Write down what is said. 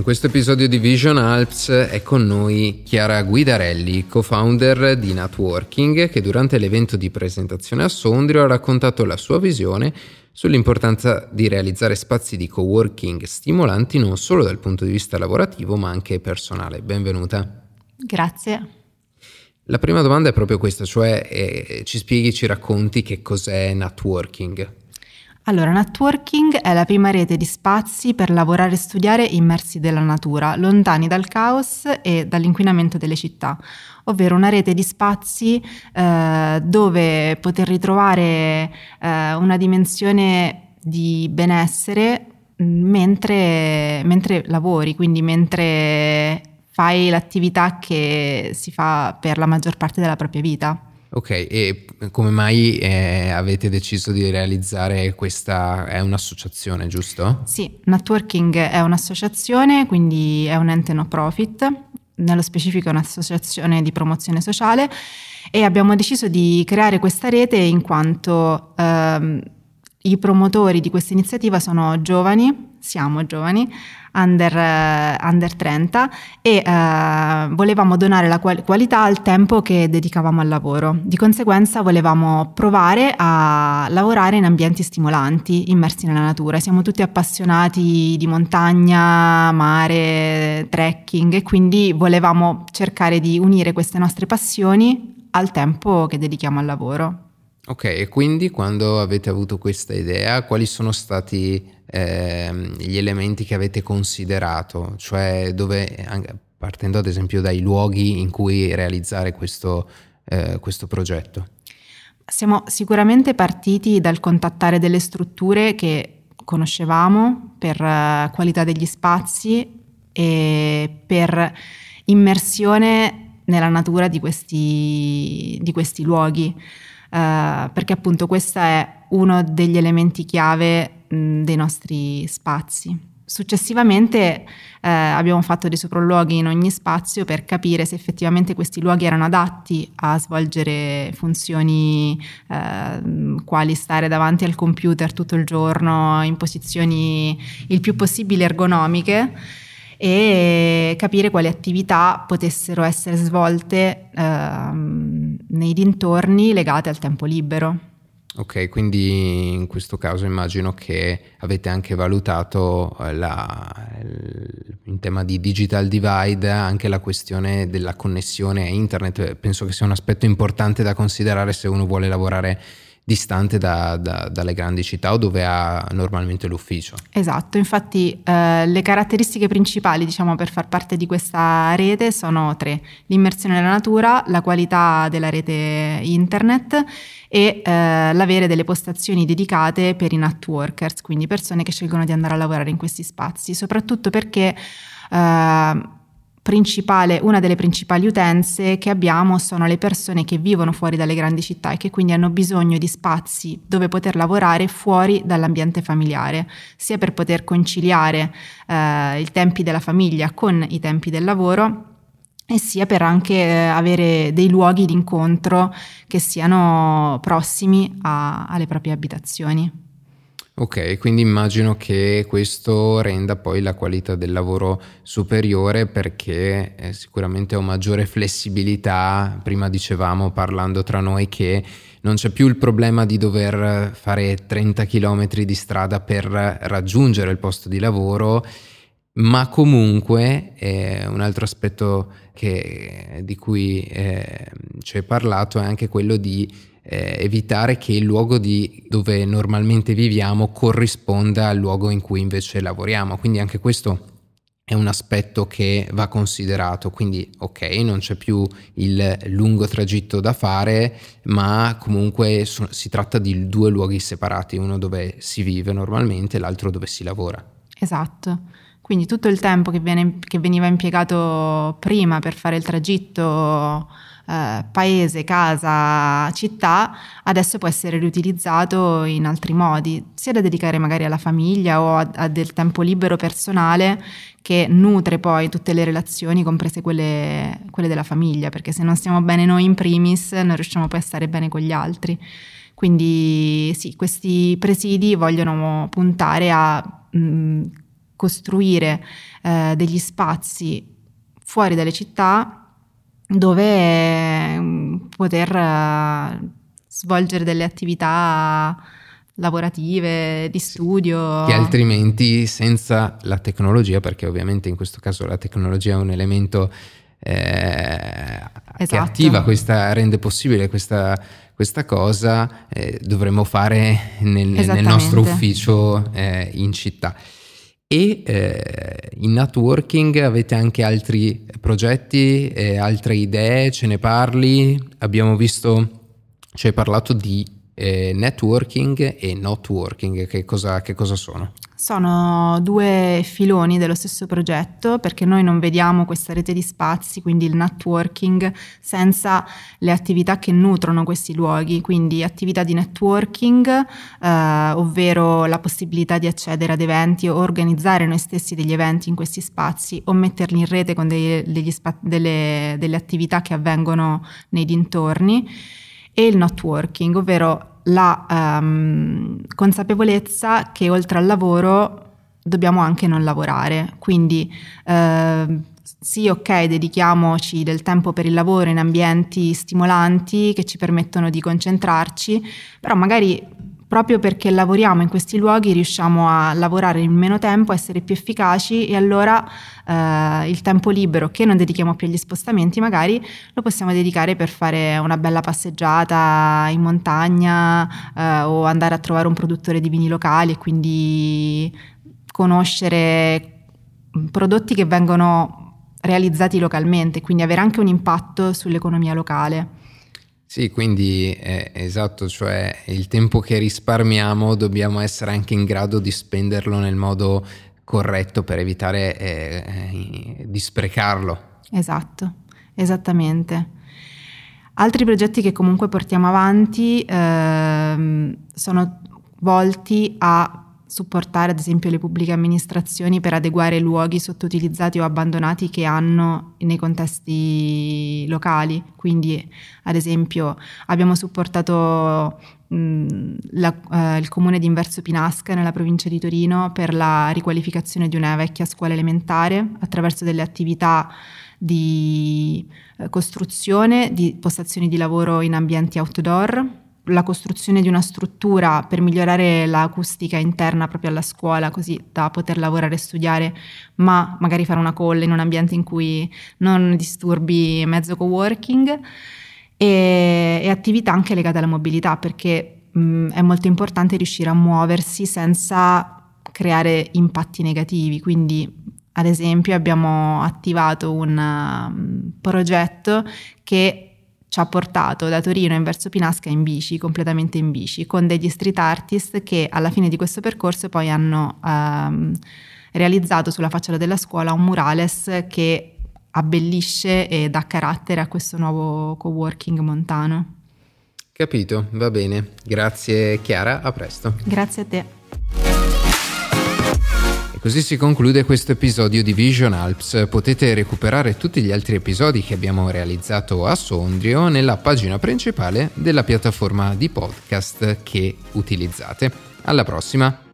In questo episodio di Vision Alps è con noi Chiara Guidarelli, co-founder di Networking, che durante l'evento di presentazione a Sondrio ha raccontato la sua visione sull'importanza di realizzare spazi di coworking stimolanti non solo dal punto di vista lavorativo ma anche personale. Benvenuta. Grazie. La prima domanda è proprio questa, cioè eh, ci spieghi, ci racconti che cos'è networking. Allora, networking è la prima rete di spazi per lavorare e studiare immersi nella natura, lontani dal caos e dall'inquinamento delle città, ovvero una rete di spazi eh, dove poter ritrovare eh, una dimensione di benessere mentre, mentre lavori, quindi mentre fai l'attività che si fa per la maggior parte della propria vita. Ok, e come mai eh, avete deciso di realizzare questa, è un'associazione, giusto? Sì, Networking è un'associazione, quindi è un ente no profit, nello specifico è un'associazione di promozione sociale e abbiamo deciso di creare questa rete in quanto ehm, i promotori di questa iniziativa sono giovani, siamo giovani, under, uh, under 30 e uh, volevamo donare la qual- qualità al tempo che dedicavamo al lavoro. Di conseguenza volevamo provare a lavorare in ambienti stimolanti, immersi nella natura. Siamo tutti appassionati di montagna, mare, trekking e quindi volevamo cercare di unire queste nostre passioni al tempo che dedichiamo al lavoro. Ok, e quindi quando avete avuto questa idea, quali sono stati eh, gli elementi che avete considerato? Cioè dove, partendo ad esempio dai luoghi in cui realizzare questo, eh, questo progetto? Siamo sicuramente partiti dal contattare delle strutture che conoscevamo per uh, qualità degli spazi e per immersione nella natura di questi, di questi luoghi eh, perché appunto questo è uno degli elementi chiave mh, dei nostri spazi. Successivamente eh, abbiamo fatto dei sopralluoghi in ogni spazio per capire se effettivamente questi luoghi erano adatti a svolgere funzioni eh, quali stare davanti al computer tutto il giorno in posizioni il più possibile ergonomiche e capire quali attività potessero essere svolte ehm, nei dintorni legate al tempo libero. Ok, quindi in questo caso immagino che avete anche valutato eh, la, in tema di digital divide anche la questione della connessione a internet. Penso che sia un aspetto importante da considerare se uno vuole lavorare distante da, da, dalle grandi città o dove ha normalmente l'ufficio. Esatto, infatti eh, le caratteristiche principali diciamo, per far parte di questa rete sono tre, l'immersione nella natura, la qualità della rete internet e eh, l'avere delle postazioni dedicate per i networkers, quindi persone che scelgono di andare a lavorare in questi spazi, soprattutto perché eh, una delle principali utenze che abbiamo sono le persone che vivono fuori dalle grandi città e che quindi hanno bisogno di spazi dove poter lavorare fuori dall'ambiente familiare, sia per poter conciliare eh, i tempi della famiglia con i tempi del lavoro e sia per anche eh, avere dei luoghi di incontro che siano prossimi a, alle proprie abitazioni. Ok, quindi immagino che questo renda poi la qualità del lavoro superiore perché eh, sicuramente ho maggiore flessibilità. Prima dicevamo parlando tra noi che non c'è più il problema di dover fare 30 km di strada per raggiungere il posto di lavoro, ma comunque eh, un altro aspetto che, di cui eh, ci hai parlato è anche quello di eh, evitare che il luogo di, dove normalmente viviamo corrisponda al luogo in cui invece lavoriamo. Quindi anche questo è un aspetto che va considerato, quindi ok, non c'è più il lungo tragitto da fare, ma comunque so, si tratta di due luoghi separati, uno dove si vive normalmente e l'altro dove si lavora. Esatto. Quindi tutto il tempo che, viene, che veniva impiegato prima per fare il tragitto eh, paese, casa, città, adesso può essere riutilizzato in altri modi, sia da dedicare magari alla famiglia o a, a del tempo libero personale che nutre poi tutte le relazioni, comprese quelle, quelle della famiglia, perché se non stiamo bene noi in primis non riusciamo poi a stare bene con gli altri. Quindi sì, questi presidi vogliono puntare a mh, costruire eh, degli spazi fuori dalle città dove mm, poter uh, svolgere delle attività lavorative, di studio. Che altrimenti senza la tecnologia, perché ovviamente in questo caso la tecnologia è un elemento eh, esatto. che attiva questa, rende possibile questa, questa cosa, eh, dovremmo fare nel, nel nostro ufficio eh, in città. E eh, in networking avete anche altri progetti, eh, altre idee, ce ne parli? Abbiamo visto, ci hai parlato di eh, networking e not working, che cosa, che cosa sono? Sono due filoni dello stesso progetto perché noi non vediamo questa rete di spazi, quindi il networking, senza le attività che nutrono questi luoghi, quindi attività di networking, eh, ovvero la possibilità di accedere ad eventi o organizzare noi stessi degli eventi in questi spazi o metterli in rete con dei, spa- delle, delle attività che avvengono nei dintorni e il not working, ovvero la um, consapevolezza che oltre al lavoro dobbiamo anche non lavorare. Quindi uh, sì, ok, dedichiamoci del tempo per il lavoro in ambienti stimolanti che ci permettono di concentrarci, però magari proprio perché lavoriamo in questi luoghi riusciamo a lavorare in meno tempo, a essere più efficaci e allora eh, il tempo libero che non dedichiamo più agli spostamenti magari lo possiamo dedicare per fare una bella passeggiata in montagna eh, o andare a trovare un produttore di vini locali e quindi conoscere prodotti che vengono realizzati localmente, quindi avere anche un impatto sull'economia locale. Sì, quindi eh, esatto, cioè il tempo che risparmiamo dobbiamo essere anche in grado di spenderlo nel modo corretto per evitare eh, eh, di sprecarlo. Esatto, esattamente. Altri progetti che comunque portiamo avanti ehm, sono volti a supportare ad esempio le pubbliche amministrazioni per adeguare luoghi sottoutilizzati o abbandonati che hanno nei contesti locali. Quindi ad esempio abbiamo supportato mh, la, eh, il comune di Inverso Pinasca nella provincia di Torino per la riqualificazione di una vecchia scuola elementare attraverso delle attività di eh, costruzione di postazioni di lavoro in ambienti outdoor la costruzione di una struttura per migliorare l'acustica interna proprio alla scuola, così da poter lavorare e studiare, ma magari fare una call in un ambiente in cui non disturbi mezzo co-working e, e attività anche legate alla mobilità, perché mh, è molto importante riuscire a muoversi senza creare impatti negativi, quindi ad esempio abbiamo attivato un um, progetto che ci ha portato da Torino in verso Pinasca in bici, completamente in bici, con degli street artist che alla fine di questo percorso poi hanno ehm, realizzato sulla facciata della scuola un murales che abbellisce e dà carattere a questo nuovo coworking montano. Capito, va bene. Grazie Chiara, a presto. Grazie a te. Così si conclude questo episodio di Vision Alps. Potete recuperare tutti gli altri episodi che abbiamo realizzato a Sondrio nella pagina principale della piattaforma di podcast che utilizzate. Alla prossima!